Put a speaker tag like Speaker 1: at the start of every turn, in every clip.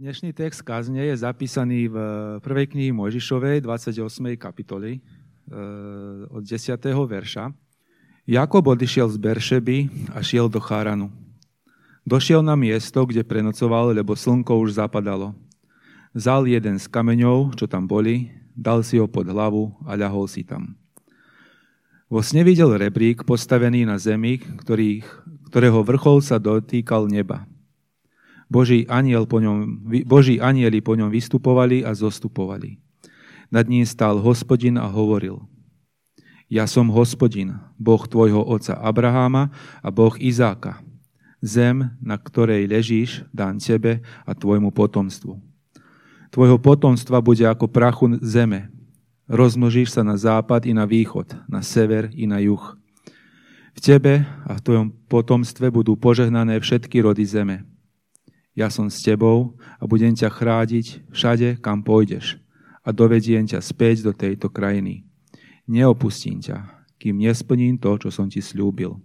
Speaker 1: Dnešný text kazne je zapísaný v prvej knihy Mojžišovej, 28. kapitoli, eh, od 10. verša. Jakob odišiel z Beršeby a šiel do Cháranu. Došiel na miesto, kde prenocoval, lebo slnko už zapadalo. Vzal jeden z kameňov, čo tam boli, dal si ho pod hlavu a ľahol si tam. Vo sne videl rebrík postavený na zemi, ktorých, ktorého vrchol sa dotýkal neba. Boží, aniel po ňom, Boží anieli po ňom vystupovali a zostupovali. Nad ním stál hospodin a hovoril. Ja som hospodin, Boh tvojho otca Abraháma a Boh Izáka. Zem, na ktorej ležíš, dám tebe a tvojmu potomstvu. Tvojho potomstva bude ako prachu zeme. Rozmnožíš sa na západ i na východ, na sever i na juh. V tebe a v tvojom potomstve budú požehnané všetky rody zeme ja som s tebou a budem ťa chrádiť všade, kam pôjdeš a dovediem ťa späť do tejto krajiny. Neopustím ťa, kým nesplním to, čo som ti slúbil.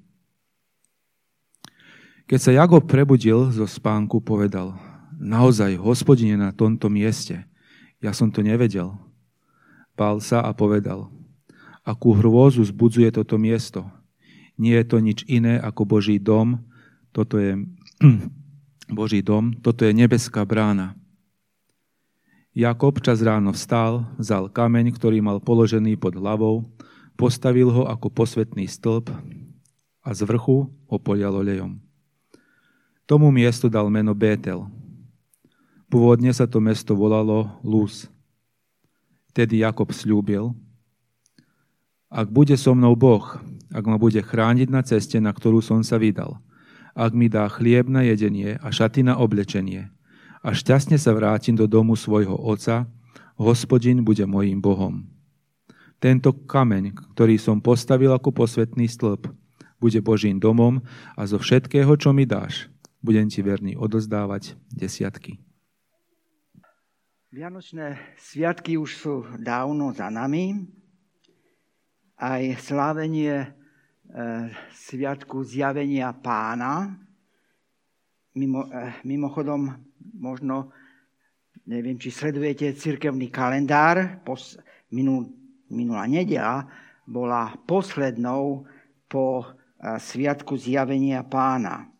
Speaker 1: Keď sa Jakob prebudil zo spánku, povedal, naozaj, hospodine na tomto mieste, ja som to nevedel. Pál sa a povedal, akú hrôzu zbudzuje toto miesto. Nie je to nič iné ako Boží dom, toto je Boží dom, toto je nebeská brána. Jakob čas ráno vstal, vzal kameň, ktorý mal položený pod hlavou, postavil ho ako posvetný stĺp a z vrchu ho polial olejom. Tomu miestu dal meno Bétel. Pôvodne sa to mesto volalo Luz. Vtedy Jakob slúbil, ak bude so mnou Boh, ak ma bude chrániť na ceste, na ktorú som sa vydal – ak mi dá chlieb na jedenie a šaty na oblečenie. A šťastne sa vrátim do domu svojho oca, hospodin bude mojím Bohom. Tento kameň, ktorý som postavil ako posvetný stĺp, bude Božím domom a zo všetkého, čo mi dáš, budem ti verný odozdávať desiatky.
Speaker 2: Vianočné sviatky už sú dávno za nami. Aj slávenie sviatku zjavenia pána. Mimo, eh, mimochodom, možno, neviem, či sledujete cirkevný kalendár, pos, minul, minulá nedela bola poslednou po eh, sviatku zjavenia pána.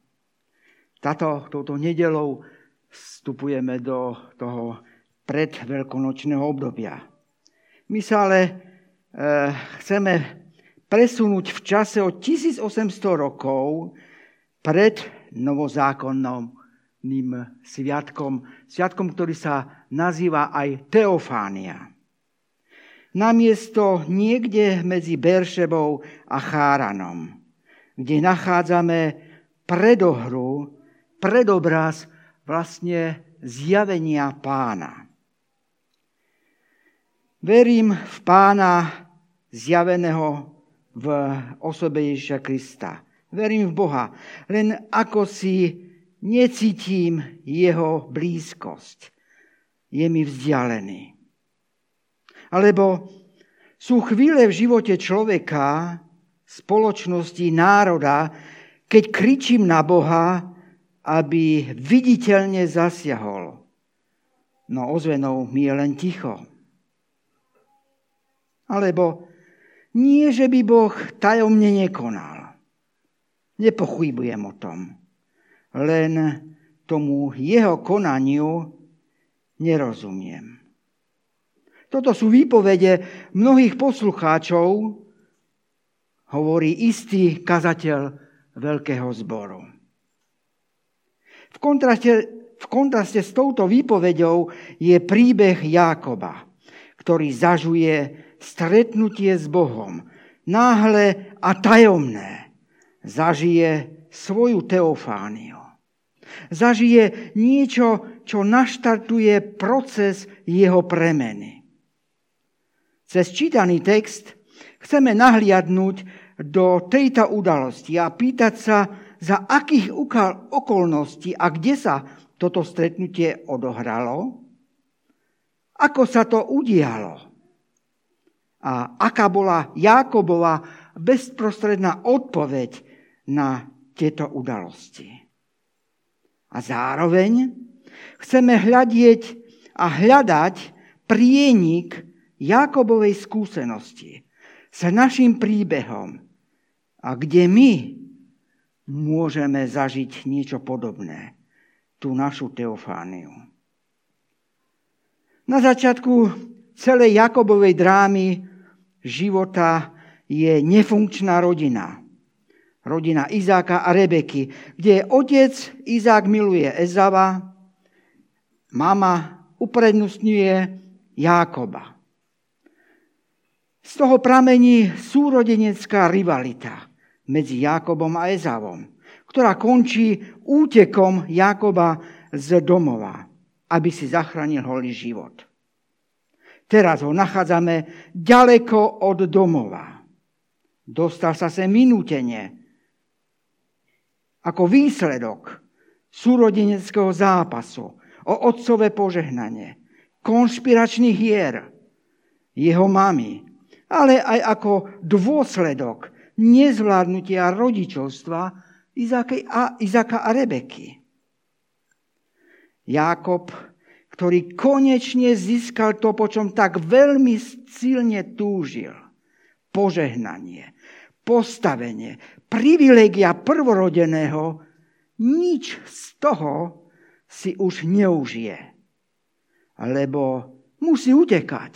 Speaker 2: Tato, touto nedelou vstupujeme do toho predveľkonočného obdobia. My sa ale e, chceme presunúť v čase o 1800 rokov pred novozákonným sviatkom, sviatkom, ktorý sa nazýva aj Teofánia. Namiesto niekde medzi Beršebou a Cháranom, kde nachádzame predohru, predobraz vlastne zjavenia pána. Verím v pána zjaveného v osobe Ježiša Krista. Verím v Boha. Len ako si necítim jeho blízkosť. Je mi vzdialený. Alebo sú chvíle v živote človeka, spoločnosti, národa, keď kričím na Boha, aby viditeľne zasiahol. No ozvenou mi je len ticho. Alebo nie, že by Boh tajomne nekonal. Nepochybujem o tom. Len tomu jeho konaniu nerozumiem. Toto sú výpovede mnohých poslucháčov, hovorí istý kazateľ veľkého zboru. V kontraste, v kontraste s touto výpovedou je príbeh Jákoba, ktorý zažuje stretnutie s Bohom, náhle a tajomné, zažije svoju teofániu. Zažije niečo, čo naštartuje proces jeho premeny. Cez čítaný text chceme nahliadnúť do tejto udalosti a pýtať sa, za akých okolností a kde sa toto stretnutie odohralo, ako sa to udialo a aká bola Jákobova bezprostredná odpoveď na tieto udalosti. A zároveň Chceme hľadieť a hľadať prienik Jakobovej skúsenosti s našim príbehom a kde my môžeme zažiť niečo podobné, tú našu teofániu. Na začiatku celej Jakobovej drámy života je nefunkčná rodina. Rodina Izáka a Rebeky, kde otec Izák miluje Ezava, mama uprednostňuje Jákoba. Z toho pramení súrodenecká rivalita medzi Jákobom a Ezavom, ktorá končí útekom Jákoba z domova, aby si zachránil holý život. Teraz ho nachádzame ďaleko od domova. Dostal sa sem minútenie. Ako výsledok súrodeneckého zápasu o otcové požehnanie, konšpiračných hier jeho mamy, ale aj ako dôsledok nezvládnutia rodičovstva Izáka a Rebeky. Jákob, ktorý konečne získal to, po čom tak veľmi silne túžil. Požehnanie, postavenie, privilegia prvorodeného, nič z toho si už neužije. Lebo musí utekať.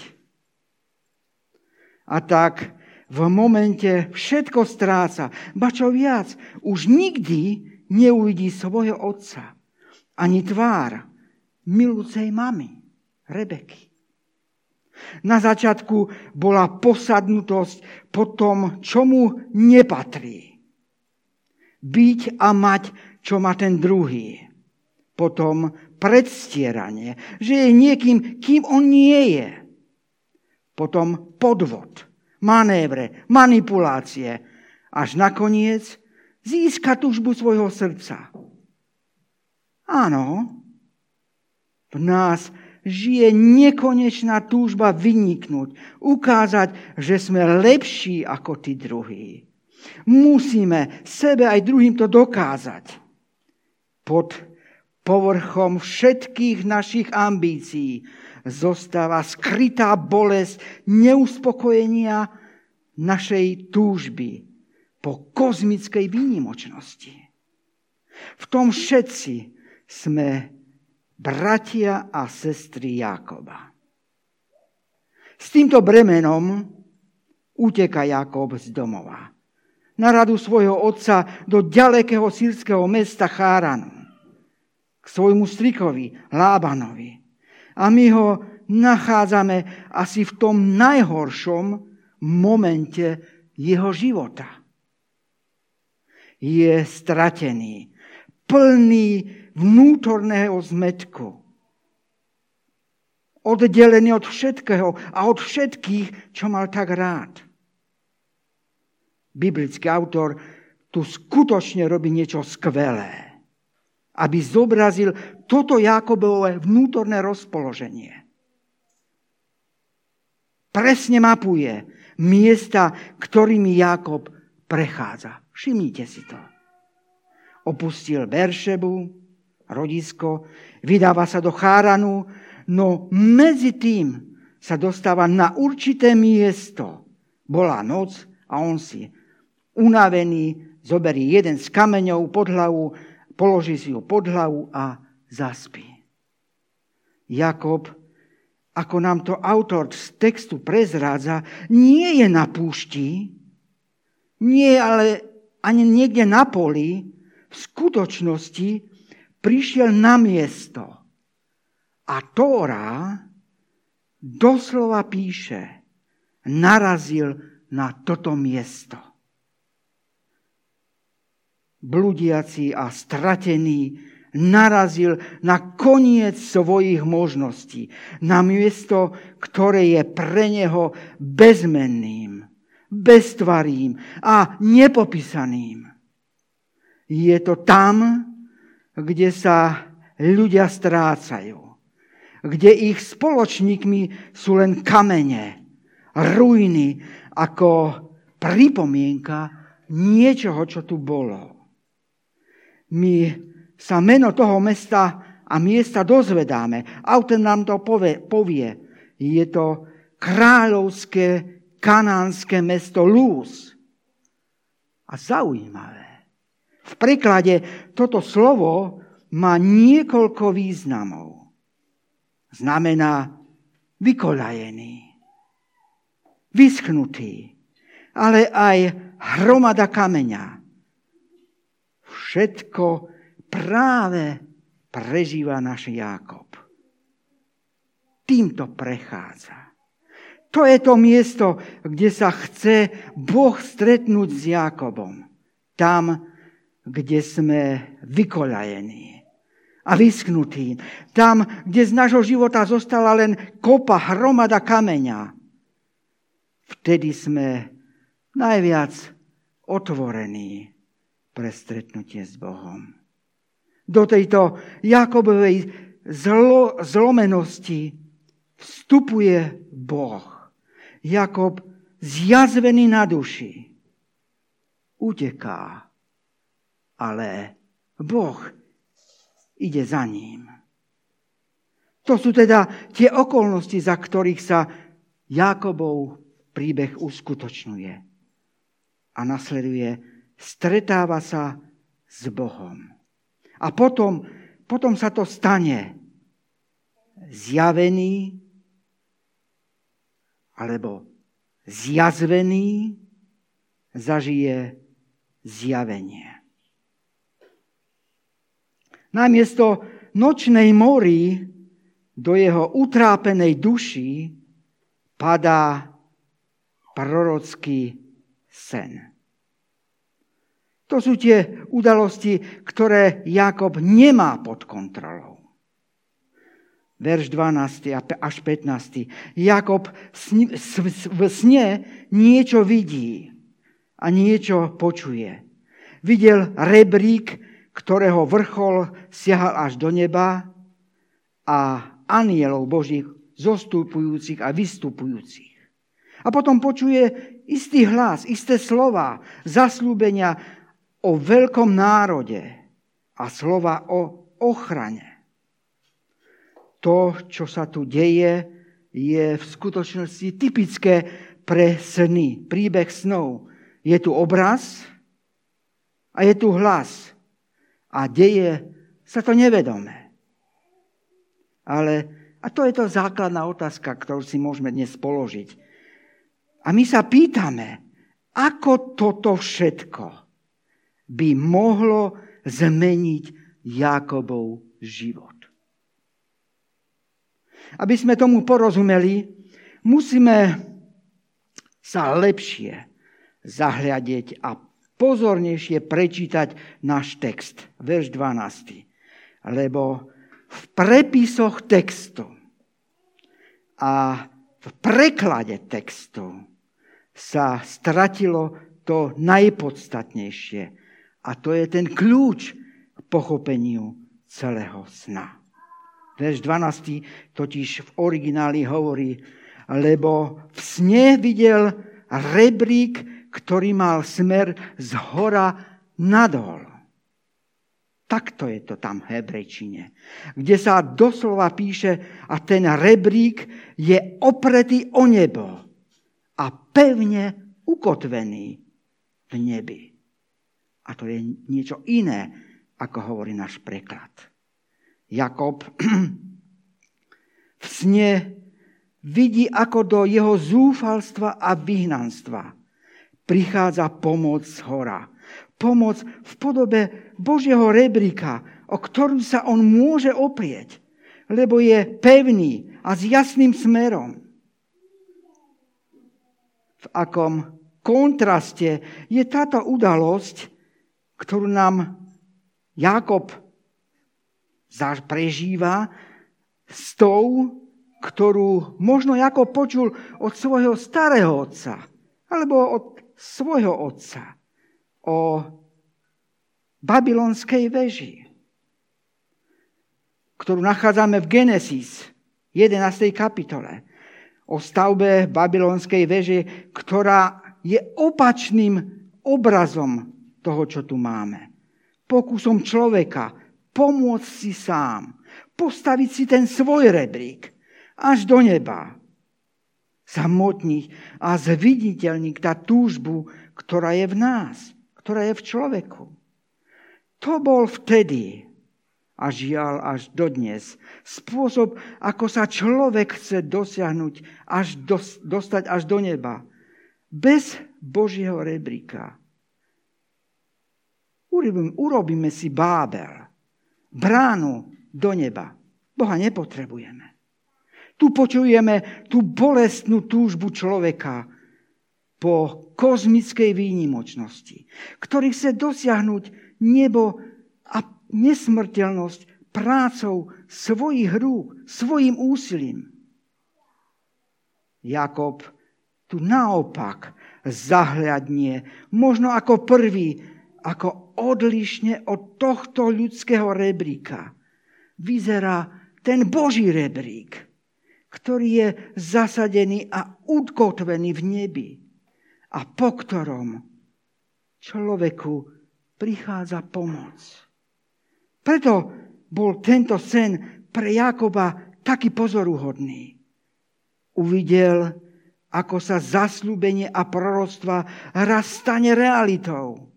Speaker 2: A tak v momente všetko stráca. Ba čo viac, už nikdy neuvidí svojho otca. Ani tvár milúcej mamy, Rebeky. Na začiatku bola posadnutosť po tom, čo mu nepatrí. Byť a mať, čo má ten druhý. Potom predstieranie, že je niekým, kým on nie je. Potom podvod manévre, manipulácie, až nakoniec získa tužbu svojho srdca. Áno, v nás žije nekonečná túžba vyniknúť, ukázať, že sme lepší ako tí druhí. Musíme sebe aj druhým to dokázať. Pod povrchom všetkých našich ambícií zostáva skrytá bolesť neuspokojenia našej túžby po kozmickej výnimočnosti. V tom všetci sme bratia a sestry Jákoba. S týmto bremenom uteka Jakob z domova. Na radu svojho otca do ďalekého sírskeho mesta Cháranu. K svojmu strikovi Lábanovi. A my ho nachádzame asi v tom najhoršom momente jeho života. Je stratený, plný vnútorného zmetku. Oddelený od všetkého a od všetkých, čo mal tak rád. Biblický autor tu skutočne robí niečo skvelé aby zobrazil toto Jakobové vnútorné rozpoloženie. Presne mapuje miesta, ktorými Jakob prechádza. Všimnite si to. Opustil Beršebu, rodisko, vydáva sa do Cháranu, no medzi tým sa dostáva na určité miesto. Bola noc a on si unavený, zoberí jeden z kameňov pod hlavu, položí si ho pod hlavu a zaspí. Jakob, ako nám to autor z textu prezrádza, nie je na púšti, nie ale ani niekde na poli, v skutočnosti prišiel na miesto. A Tóra doslova píše, narazil na toto miesto bludiaci a stratený, narazil na koniec svojich možností, na miesto, ktoré je pre neho bezmenným, beztvarým a nepopísaným. Je to tam, kde sa ľudia strácajú, kde ich spoločníkmi sú len kamene, ruiny ako pripomienka niečoho, čo tu bolo my sa meno toho mesta a miesta dozvedáme. Autor nám to povie, povie. Je to kráľovské kanánske mesto Lúz. A zaujímavé. V preklade toto slovo má niekoľko významov. Znamená vykoľajený, vyschnutý, ale aj hromada kameňa. Všetko práve prežíva náš Jákob. Týmto prechádza. To je to miesto, kde sa chce Boh stretnúť s Jákobom. Tam, kde sme vykoľajení a vysknutí. Tam, kde z nášho života zostala len kopa, hromada kameňa. Vtedy sme najviac otvorení pre stretnutie s Bohom. Do tejto Jakobovej zlo, zlomenosti vstupuje Boh. Jakob zjazvený na duši uteká, ale Boh ide za ním. To sú teda tie okolnosti, za ktorých sa Jakobov príbeh uskutočňuje. A nasleduje, stretáva sa s Bohom. A potom, potom sa to stane zjavený alebo zjazvený zažije zjavenie. Namiesto nočnej mori do jeho utrápenej duši padá prorocký sen. To sú tie udalosti, ktoré Jakob nemá pod kontrolou verš 12 až 15. Jakob v sne niečo vidí a niečo počuje. Videl rebrík, ktorého vrchol siahal až do neba a anielov Božích zostupujúcich a vystupujúcich. A potom počuje istý hlas, isté slova, zaslúbenia o veľkom národe a slova o ochrane to, čo sa tu deje, je v skutočnosti typické pre sny, príbeh snov. Je tu obraz a je tu hlas. A deje sa to nevedome. Ale, a to je to základná otázka, ktorú si môžeme dnes položiť. A my sa pýtame, ako toto všetko by mohlo zmeniť Jakobov život. Aby sme tomu porozumeli, musíme sa lepšie zahľadiť a pozornejšie prečítať náš text, verš 12. Lebo v prepisoch textu a v preklade textu sa stratilo to najpodstatnejšie. A to je ten kľúč k pochopeniu celého sna. Verš 12 totiž v origináli hovorí, lebo v sne videl rebrík, ktorý mal smer z hora nadol. Takto je to tam v hebrejčine, kde sa doslova píše a ten rebrík je opretý o nebo a pevne ukotvený v nebi. A to je niečo iné, ako hovorí náš preklad. Jakob v sne vidí, ako do jeho zúfalstva a vyhnanstva prichádza pomoc z hora. Pomoc v podobe Božieho rebríka, o ktorú sa on môže oprieť, lebo je pevný a s jasným smerom. V akom kontraste je táto udalosť, ktorú nám Jakob prežíva s tou, ktorú možno ako počul od svojho starého otca, alebo od svojho otca, o babylonskej veži, ktorú nachádzame v Genesis 11. kapitole, o stavbe babylonskej veže, ktorá je opačným obrazom toho, čo tu máme. Pokusom človeka pomôcť si sám. postaviť si ten svoj rebrík až do neba. Zamotniť a zviditeľniť tá túžbu, ktorá je v nás, ktorá je v človeku. To bol vtedy a žiaľ až dodnes. Spôsob, ako sa človek chce dosiahnuť, až dos, dostať až do neba. Bez Božieho rebríka. Urobíme, urobíme si bábel, bránu do neba. Boha nepotrebujeme. Tu počujeme tú bolestnú túžbu človeka po kozmickej výnimočnosti, ktorý chce dosiahnuť nebo a nesmrteľnosť prácou svojich rúk, svojim úsilím. Jakob tu naopak zahľadnie, možno ako prvý, ako odlišne od tohto ľudského rebríka. Vyzerá ten Boží rebrík, ktorý je zasadený a ukotvený v nebi a po ktorom človeku prichádza pomoc. Preto bol tento sen pre Jakoba taký pozoruhodný. Uvidel, ako sa zaslúbenie a proroctva raz stane realitou.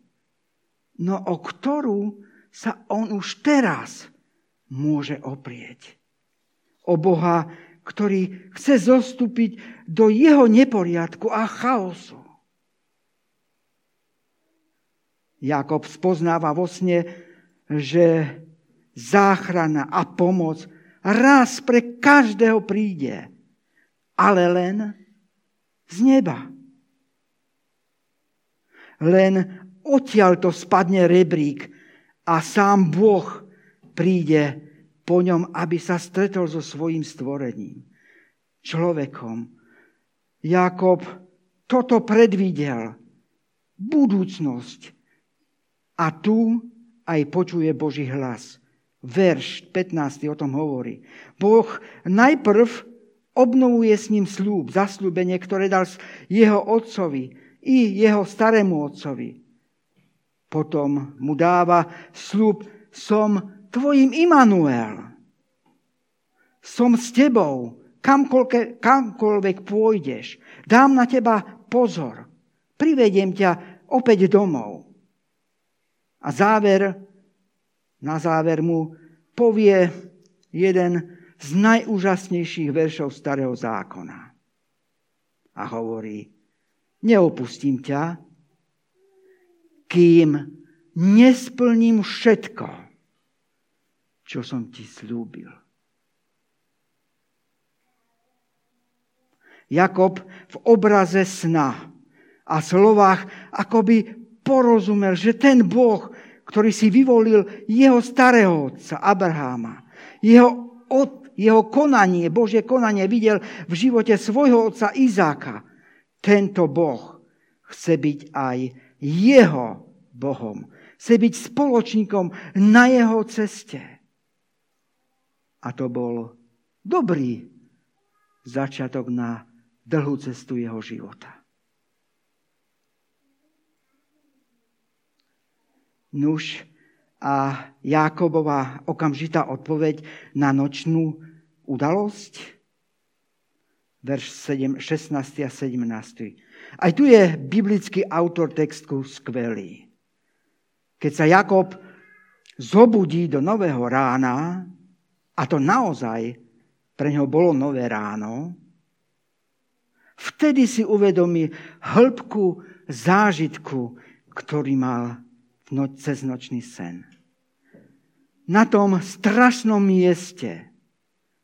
Speaker 2: No o ktorú sa on už teraz môže oprieť. O Boha, ktorý chce zostúpiť do jeho neporiadku a chaosu. Jakob spoznáva vo sne, že záchrana a pomoc raz pre každého príde, ale len z neba. Len odtiaľ to spadne rebrík a sám Boh príde po ňom, aby sa stretol so svojím stvorením, človekom. Jakob toto predvidel, budúcnosť. A tu aj počuje Boží hlas. Verš 15. o tom hovorí. Boh najprv obnovuje s ním slúb, zaslúbenie, ktoré dal jeho otcovi i jeho starému otcovi. Potom mu dáva slúb, som tvojim Immanuel. Som s tebou, kamkoľvek, pôjdeš. Dám na teba pozor. Privediem ťa opäť domov. A záver, na záver mu povie jeden z najúžasnejších veršov Starého zákona. A hovorí, neopustím ťa, kým nesplním všetko, čo som ti slúbil. Jakob v obraze sna a slovách akoby porozumel, že ten Boh, ktorý si vyvolil jeho starého otca Abraháma, jeho, od, jeho konanie, Božie konanie videl v živote svojho otca Izáka. Tento Boh chce byť aj jeho Bohom. Chce byť spoločníkom na jeho ceste. A to bol dobrý začiatok na dlhú cestu jeho života. Nuž a Jákobová okamžitá odpoveď na nočnú udalosť. Verš 7, 16 a 17. Aj tu je biblický autor textu skvelý. Keď sa Jakob zobudí do nového rána, a to naozaj pre neho bolo nové ráno, vtedy si uvedomí hĺbku zážitku, ktorý mal noc, cez nočný sen. Na tom strašnom mieste.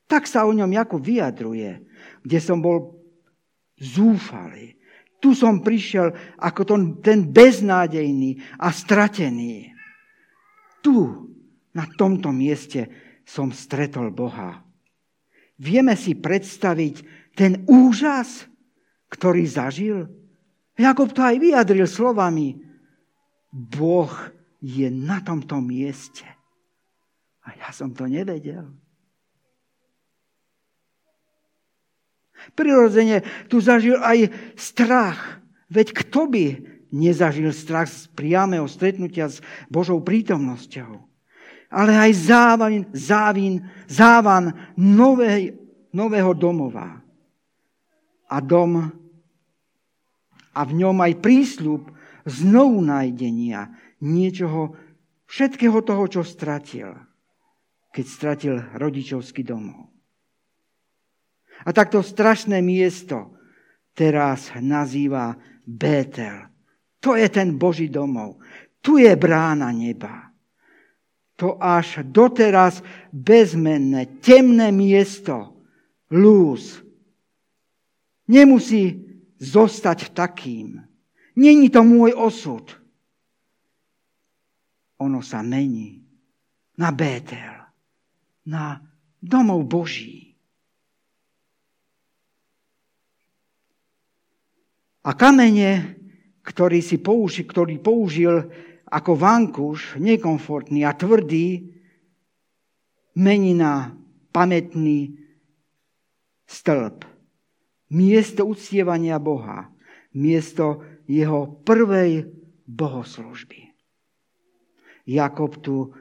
Speaker 2: Tak sa o ňom ako vyjadruje, kde som bol zúfalý. Tu som prišiel ako ten, ten beznádejný a stratený. Tu, na tomto mieste, som stretol Boha. Vieme si predstaviť ten úžas, ktorý zažil? Jakob to aj vyjadril slovami. Boh je na tomto mieste. A ja som to nevedel. Prirodzene tu zažil aj strach. Veď kto by nezažil strach z priamého stretnutia s Božou prítomnosťou? Ale aj závan, závin, závan novej, nového domova. A dom a v ňom aj prísľub znovu nájdenia niečoho, všetkého toho, čo stratil, keď stratil rodičovský domov. A takto strašné miesto teraz nazýva Bétel. To je ten Boží domov. Tu je brána neba. To až doteraz bezmenné, temné miesto, lúz, nemusí zostať takým. Není to môj osud. Ono sa mení na Bétel, na domov Boží. A kamene, ktorý, si použi, ktorý použil ako vankúš, nekomfortný a tvrdý, mení na pamätný stĺp. Miesto uctievania Boha. Miesto jeho prvej bohoslužby. Jakob tu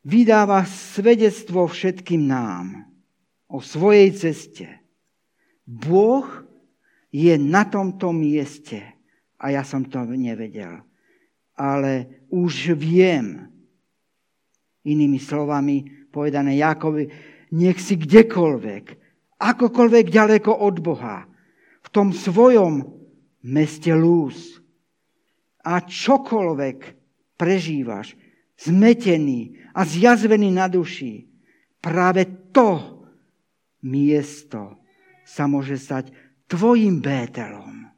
Speaker 2: vydáva svedectvo všetkým nám o svojej ceste. Boh je na tomto mieste. A ja som to nevedel. Ale už viem. Inými slovami povedané Jakovi, nech si kdekoľvek, akokoľvek ďaleko od Boha, v tom svojom meste lúz. A čokoľvek prežívaš, zmetený a zjazvený na duši, práve to miesto sa môže stať tvojim Bételom,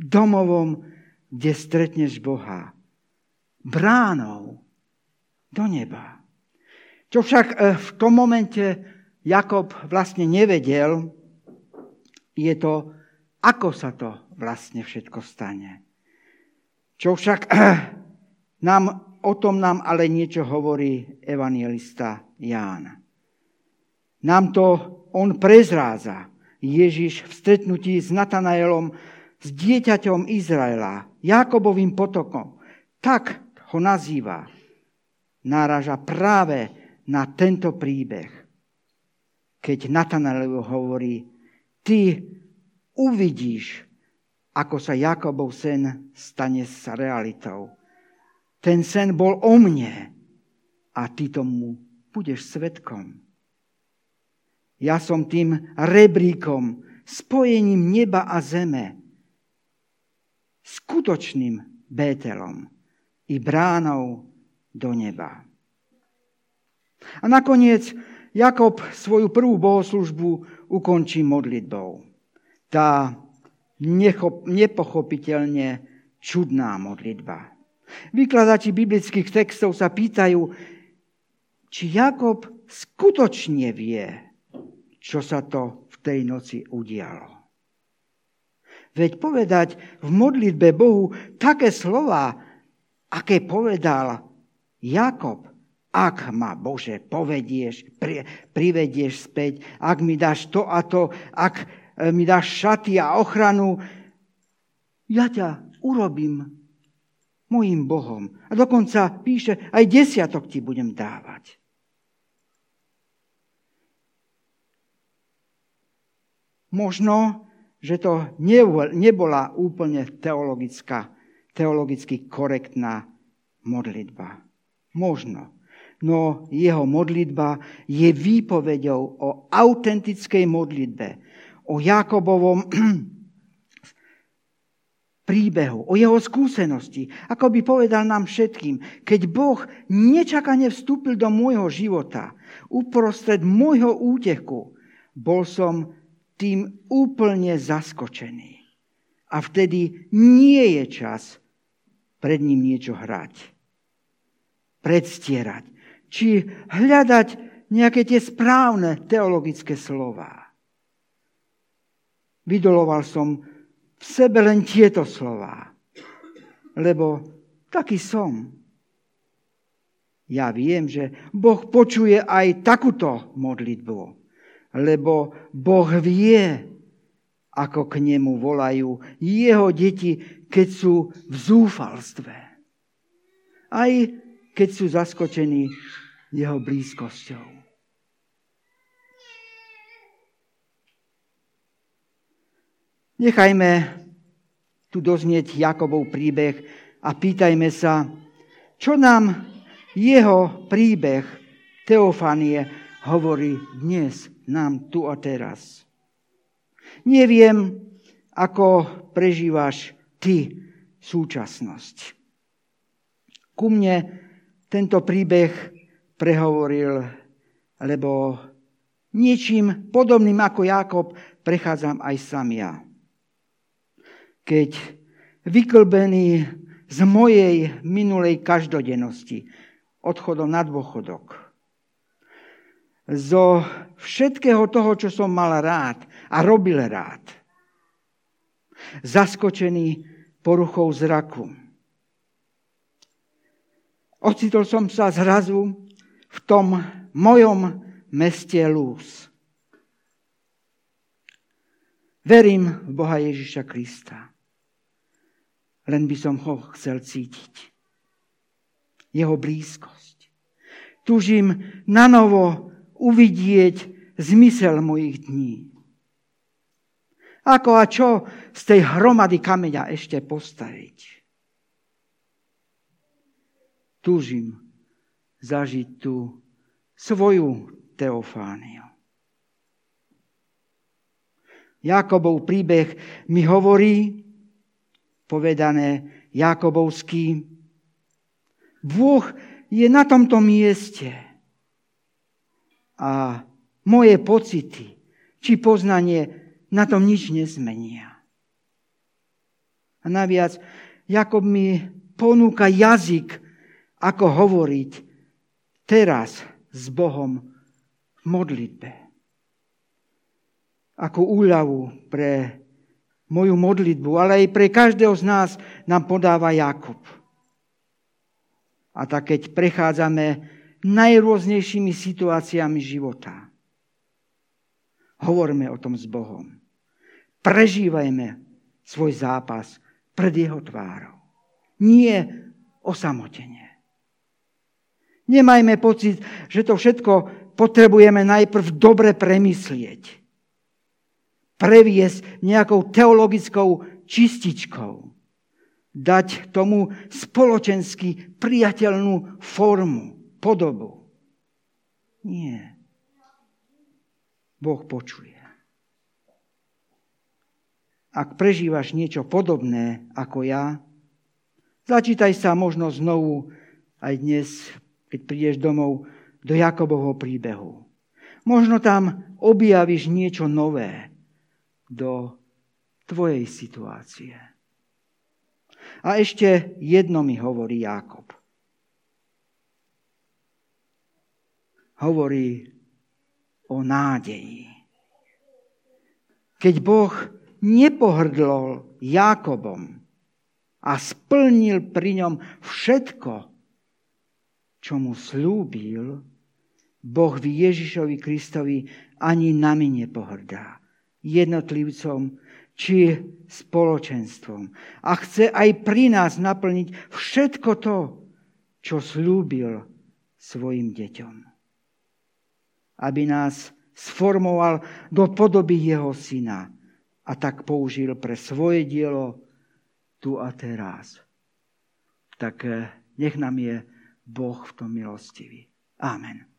Speaker 2: domovom, kde stretneš Boha, bránou do neba. Čo však e, v tom momente Jakob vlastne nevedel, je to, ako sa to vlastne všetko stane. Čo však nám, o tom nám ale niečo hovorí evangelista Ján. Nám to on prezrádza. Ježiš v stretnutí s Natanaelom, s dieťaťom Izraela, Jakobovým potokom, tak ho nazýva. Náraža práve na tento príbeh. Keď Natanael hovorí, ty uvidíš, ako sa Jakobov sen stane s realitou. Ten sen bol o mne a ty tomu budeš svetkom. Ja som tým rebríkom, spojením neba a zeme, skutočným Bételom i bránou do neba. A nakoniec Jakob svoju prvú bohoslužbu ukončí modlitbou. Tá nechop, nepochopiteľne čudná modlitba. Vykladači biblických textov sa pýtajú, či Jakob skutočne vie, čo sa to v tej noci udialo. Veď povedať v modlitbe Bohu také slova, aké povedal Jakob, ak ma, Bože, povedieš, pri, privedieš späť, ak mi dáš to a to, ak e, mi dáš šaty a ochranu, ja ťa urobím mojim Bohom. A dokonca píše, aj desiatok ti budem dávať. Možno, že to nebola úplne teologická, teologicky korektná modlitba. Možno. No jeho modlitba je výpovedou o autentickej modlitbe, o Jakobovom príbehu, o jeho skúsenosti. Ako by povedal nám všetkým, keď Boh nečakane vstúpil do môjho života, uprostred môjho úteku, bol som tým úplne zaskočený. A vtedy nie je čas pred ním niečo hrať, predstierať, či hľadať nejaké tie správne teologické slova. Vydoloval som v sebe len tieto slova, lebo taký som. Ja viem, že Boh počuje aj takúto modlitbu lebo Boh vie, ako k nemu volajú jeho deti, keď sú v zúfalstve. Aj keď sú zaskočení jeho blízkosťou. Nechajme tu doznieť Jakobov príbeh a pýtajme sa, čo nám jeho príbeh Teofanie hovorí dnes nám tu a teraz. Neviem, ako prežívaš ty súčasnosť. Ku mne tento príbeh prehovoril, lebo niečím podobným ako Jakob prechádzam aj sam ja keď vyklbený z mojej minulej každodennosti, odchodom na dôchodok, zo všetkého toho, čo som mal rád a robil rád, zaskočený poruchou zraku. Ocitol som sa zrazu v tom mojom meste Lúz. Verím v Boha Ježiša Krista len by som ho chcel cítiť. Jeho blízkosť. Tužím na novo uvidieť zmysel mojich dní. Ako a čo z tej hromady kameňa ešte postaviť? Túžim zažiť tú svoju teofániu. Jakobov príbeh mi hovorí, povedané Jakobovský. Boh je na tomto mieste a moje pocity či poznanie na tom nič nezmenia. A naviac Jakob mi ponúka jazyk, ako hovoriť teraz s Bohom v modlitbe. Ako úľavu pre moju modlitbu, ale aj pre každého z nás nám podáva Jakub. A tak keď prechádzame najrôznejšími situáciami života, hovorme o tom s Bohom. Prežívajme svoj zápas pred jeho tvárou. Nie osamotenie. Nemajme pocit, že to všetko potrebujeme najprv dobre premyslieť previesť nejakou teologickou čističkou. Dať tomu spoločensky priateľnú formu, podobu. Nie. Boh počuje. Ak prežívaš niečo podobné ako ja, začítaj sa možno znovu aj dnes, keď prídeš domov, do Jakobovho príbehu. Možno tam objavíš niečo nové, do tvojej situácie. A ešte jedno mi hovorí Jákob. Hovorí o nádeji. Keď Boh nepohrdlol Jákobom a splnil pri ňom všetko, čo mu slúbil, Boh v Ježišovi Kristovi ani nami nepohrdá jednotlivcom či spoločenstvom. A chce aj pri nás naplniť všetko to, čo slúbil svojim deťom. Aby nás sformoval do podoby jeho syna a tak použil pre svoje dielo tu a teraz. Tak eh, nech nám je Boh v tom milostivý. Amen.